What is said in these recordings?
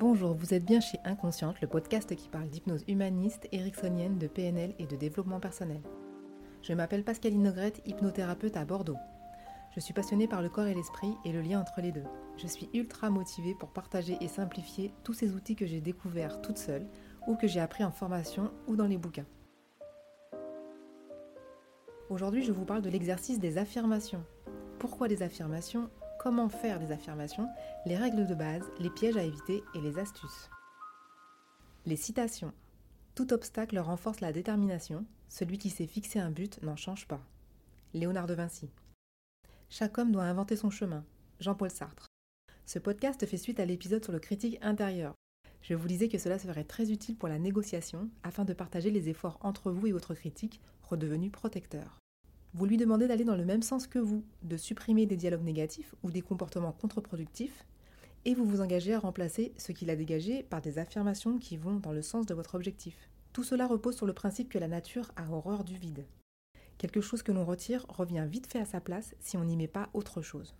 Bonjour, vous êtes bien chez Inconsciente, le podcast qui parle d'hypnose humaniste, ericksonienne, de PNL et de développement personnel. Je m'appelle Pascaline Nogrette, hypnothérapeute à Bordeaux. Je suis passionnée par le corps et l'esprit et le lien entre les deux. Je suis ultra motivée pour partager et simplifier tous ces outils que j'ai découverts toute seule ou que j'ai appris en formation ou dans les bouquins. Aujourd'hui, je vous parle de l'exercice des affirmations. Pourquoi des affirmations Comment faire des affirmations Les règles de base, les pièges à éviter et les astuces. Les citations. Tout obstacle renforce la détermination. Celui qui s'est fixé un but n'en change pas. Léonard de Vinci. Chaque homme doit inventer son chemin. Jean-Paul Sartre. Ce podcast fait suite à l'épisode sur le critique intérieur. Je vous disais que cela serait très utile pour la négociation afin de partager les efforts entre vous et votre critique, redevenu protecteur. Vous lui demandez d'aller dans le même sens que vous, de supprimer des dialogues négatifs ou des comportements contre-productifs, et vous vous engagez à remplacer ce qu'il a dégagé par des affirmations qui vont dans le sens de votre objectif. Tout cela repose sur le principe que la nature a horreur du vide. Quelque chose que l'on retire revient vite fait à sa place si on n'y met pas autre chose.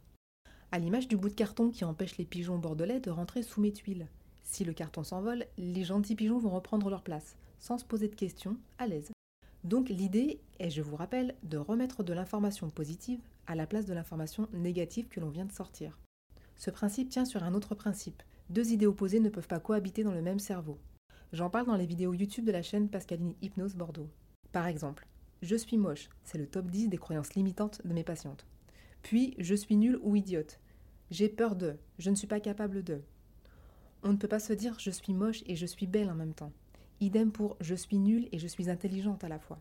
À l'image du bout de carton qui empêche les pigeons bordelais de rentrer sous mes tuiles. Si le carton s'envole, les gentils pigeons vont reprendre leur place, sans se poser de questions, à l'aise. Donc l'idée est, je vous rappelle, de remettre de l'information positive à la place de l'information négative que l'on vient de sortir. Ce principe tient sur un autre principe. Deux idées opposées ne peuvent pas cohabiter dans le même cerveau. J'en parle dans les vidéos YouTube de la chaîne Pascaline Hypnose Bordeaux. Par exemple, je suis moche, c'est le top 10 des croyances limitantes de mes patientes. Puis, je suis nulle ou idiote. J'ai peur de, je ne suis pas capable de. On ne peut pas se dire je suis moche et je suis belle en même temps. Idem pour je suis nulle et je suis intelligente à la fois.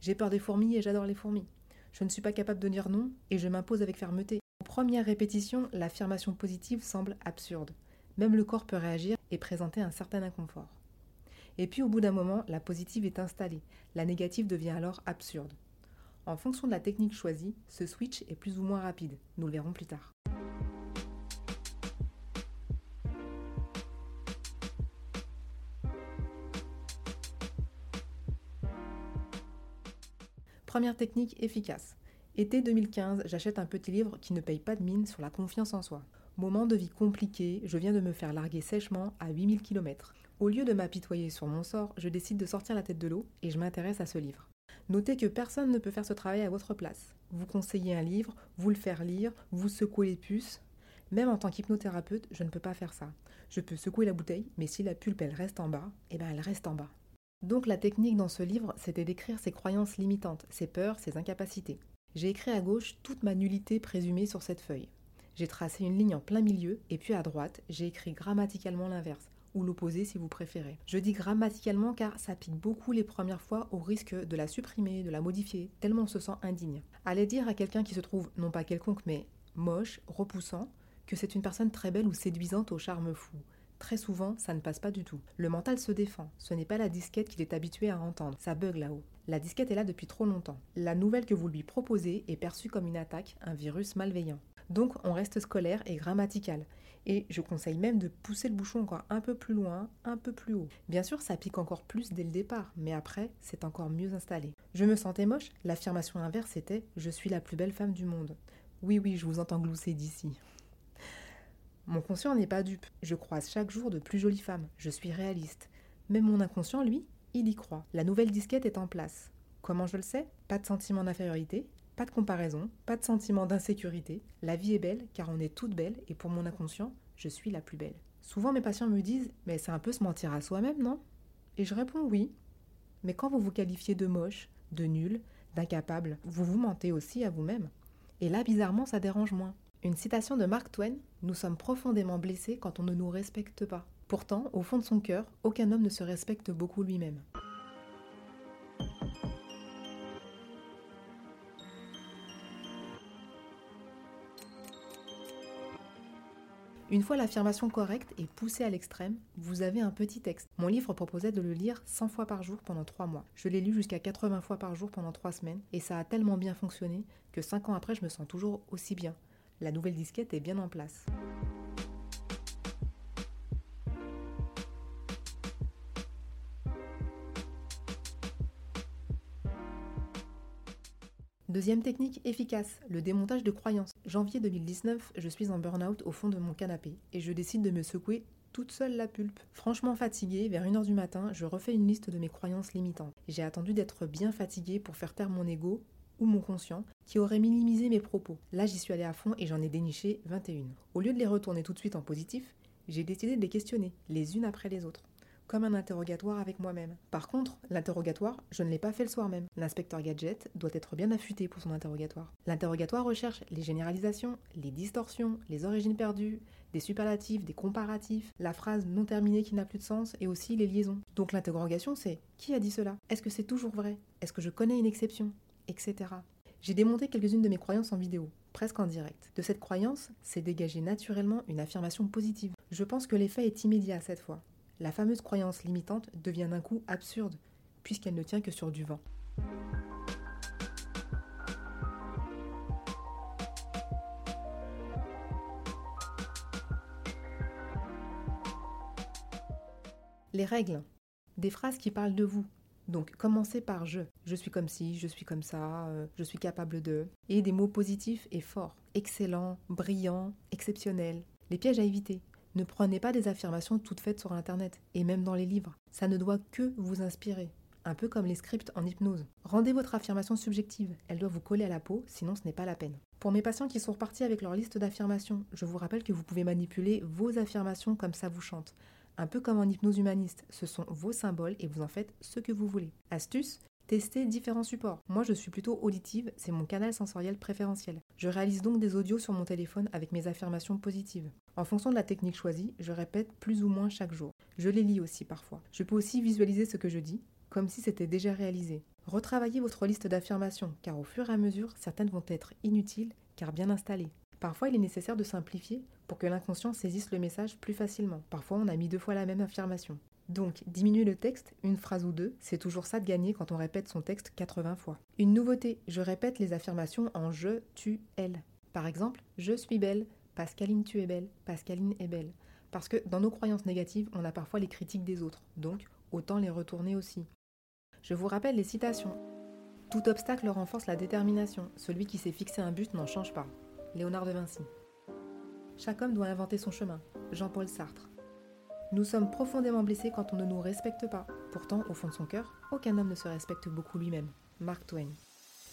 J'ai peur des fourmis et j'adore les fourmis. Je ne suis pas capable de dire non et je m'impose avec fermeté. Aux premières répétitions, l'affirmation positive semble absurde. Même le corps peut réagir et présenter un certain inconfort. Et puis au bout d'un moment, la positive est installée. La négative devient alors absurde. En fonction de la technique choisie, ce switch est plus ou moins rapide. Nous le verrons plus tard. Première technique efficace. Été 2015, j'achète un petit livre qui ne paye pas de mine sur la confiance en soi. Moment de vie compliqué, je viens de me faire larguer sèchement à 8000 km. Au lieu de m'apitoyer sur mon sort, je décide de sortir la tête de l'eau et je m'intéresse à ce livre. Notez que personne ne peut faire ce travail à votre place. Vous conseillez un livre, vous le faire lire, vous secouez les puces. Même en tant qu'hypnothérapeute, je ne peux pas faire ça. Je peux secouer la bouteille, mais si la pulpe elle reste en bas, eh ben elle reste en bas. Donc la technique dans ce livre, c'était d'écrire ses croyances limitantes, ses peurs, ses incapacités. J'ai écrit à gauche toute ma nullité présumée sur cette feuille. J'ai tracé une ligne en plein milieu et puis à droite, j'ai écrit grammaticalement l'inverse, ou l'opposé si vous préférez. Je dis grammaticalement car ça pique beaucoup les premières fois au risque de la supprimer, de la modifier, tellement on se sent indigne. Allez dire à quelqu'un qui se trouve non pas quelconque mais moche, repoussant, que c'est une personne très belle ou séduisante au charme fou. Très souvent, ça ne passe pas du tout. Le mental se défend. Ce n'est pas la disquette qu'il est habitué à entendre. Ça bug là-haut. La disquette est là depuis trop longtemps. La nouvelle que vous lui proposez est perçue comme une attaque, un virus malveillant. Donc on reste scolaire et grammatical. Et je conseille même de pousser le bouchon encore un peu plus loin, un peu plus haut. Bien sûr, ça pique encore plus dès le départ, mais après, c'est encore mieux installé. Je me sentais moche, l'affirmation inverse était Je suis la plus belle femme du monde. Oui, oui, je vous entends glousser d'ici. Mon conscient n'est pas dupe. Je croise chaque jour de plus jolies femmes. Je suis réaliste. Mais mon inconscient, lui, il y croit. La nouvelle disquette est en place. Comment je le sais? Pas de sentiment d'infériorité, pas de comparaison, pas de sentiment d'insécurité. La vie est belle car on est toutes belles et pour mon inconscient, je suis la plus belle. Souvent mes patients me disent Mais c'est un peu se mentir à soi-même, non? Et je réponds oui. Mais quand vous vous qualifiez de moche, de nul, d'incapable, vous vous mentez aussi à vous-même. Et là, bizarrement, ça dérange moins. Une citation de Mark Twain Nous sommes profondément blessés quand on ne nous respecte pas. Pourtant, au fond de son cœur, aucun homme ne se respecte beaucoup lui-même. Une fois l'affirmation correcte et poussée à l'extrême, vous avez un petit texte. Mon livre proposait de le lire 100 fois par jour pendant 3 mois. Je l'ai lu jusqu'à 80 fois par jour pendant 3 semaines et ça a tellement bien fonctionné que 5 ans après je me sens toujours aussi bien. La nouvelle disquette est bien en place. Deuxième technique efficace, le démontage de croyances. Janvier 2019, je suis en burn-out au fond de mon canapé et je décide de me secouer toute seule la pulpe. Franchement fatiguée, vers 1h du matin, je refais une liste de mes croyances limitantes. J'ai attendu d'être bien fatiguée pour faire taire mon ego ou mon conscient qui aurait minimisé mes propos. Là, j'y suis allée à fond et j'en ai déniché 21. Au lieu de les retourner tout de suite en positif, j'ai décidé de les questionner, les unes après les autres comme un interrogatoire avec moi-même. Par contre, l'interrogatoire, je ne l'ai pas fait le soir même. L'inspecteur gadget doit être bien affûté pour son interrogatoire. L'interrogatoire recherche les généralisations, les distorsions, les origines perdues, des superlatifs, des comparatifs, la phrase non terminée qui n'a plus de sens et aussi les liaisons. Donc l'interrogation c'est qui a dit cela? Est-ce que c'est toujours vrai? Est-ce que je connais une exception? Etc. J'ai démonté quelques-unes de mes croyances en vidéo, presque en direct. De cette croyance, s'est dégagée naturellement une affirmation positive. Je pense que l'effet est immédiat cette fois la fameuse croyance limitante devient d'un coup absurde, puisqu'elle ne tient que sur du vent. Les règles. Des phrases qui parlent de vous. Donc commencez par je. Je suis comme si, je suis comme ça, euh, je suis capable de. Et des mots positifs et forts. Excellent, brillant, exceptionnel. Les pièges à éviter. Ne prenez pas des affirmations toutes faites sur Internet, et même dans les livres. Ça ne doit que vous inspirer. Un peu comme les scripts en hypnose. Rendez votre affirmation subjective, elle doit vous coller à la peau, sinon ce n'est pas la peine. Pour mes patients qui sont repartis avec leur liste d'affirmations, je vous rappelle que vous pouvez manipuler vos affirmations comme ça vous chante. Un peu comme en hypnose humaniste, ce sont vos symboles et vous en faites ce que vous voulez. Astuce Testez différents supports. Moi, je suis plutôt auditive, c'est mon canal sensoriel préférentiel. Je réalise donc des audios sur mon téléphone avec mes affirmations positives. En fonction de la technique choisie, je répète plus ou moins chaque jour. Je les lis aussi parfois. Je peux aussi visualiser ce que je dis, comme si c'était déjà réalisé. Retravaillez votre liste d'affirmations, car au fur et à mesure, certaines vont être inutiles, car bien installées. Parfois, il est nécessaire de simplifier pour que l'inconscient saisisse le message plus facilement. Parfois, on a mis deux fois la même affirmation. Donc, diminuer le texte, une phrase ou deux, c'est toujours ça de gagner quand on répète son texte 80 fois. Une nouveauté, je répète les affirmations en je, tu, elle. Par exemple, je suis belle, Pascaline tu es belle, Pascaline est belle. Parce que dans nos croyances négatives, on a parfois les critiques des autres, donc autant les retourner aussi. Je vous rappelle les citations. Tout obstacle renforce la détermination. Celui qui s'est fixé un but n'en change pas. Léonard de Vinci. Chaque homme doit inventer son chemin. Jean-Paul Sartre. Nous sommes profondément blessés quand on ne nous respecte pas. Pourtant, au fond de son cœur, aucun homme ne se respecte beaucoup lui-même. Mark Twain.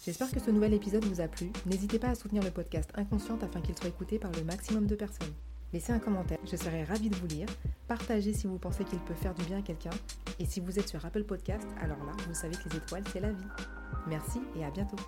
J'espère que ce nouvel épisode vous a plu. N'hésitez pas à soutenir le podcast Inconsciente afin qu'il soit écouté par le maximum de personnes. Laissez un commentaire, je serai ravie de vous lire. Partagez si vous pensez qu'il peut faire du bien à quelqu'un. Et si vous êtes sur Apple Podcast, alors là, vous savez que les étoiles, c'est la vie. Merci et à bientôt.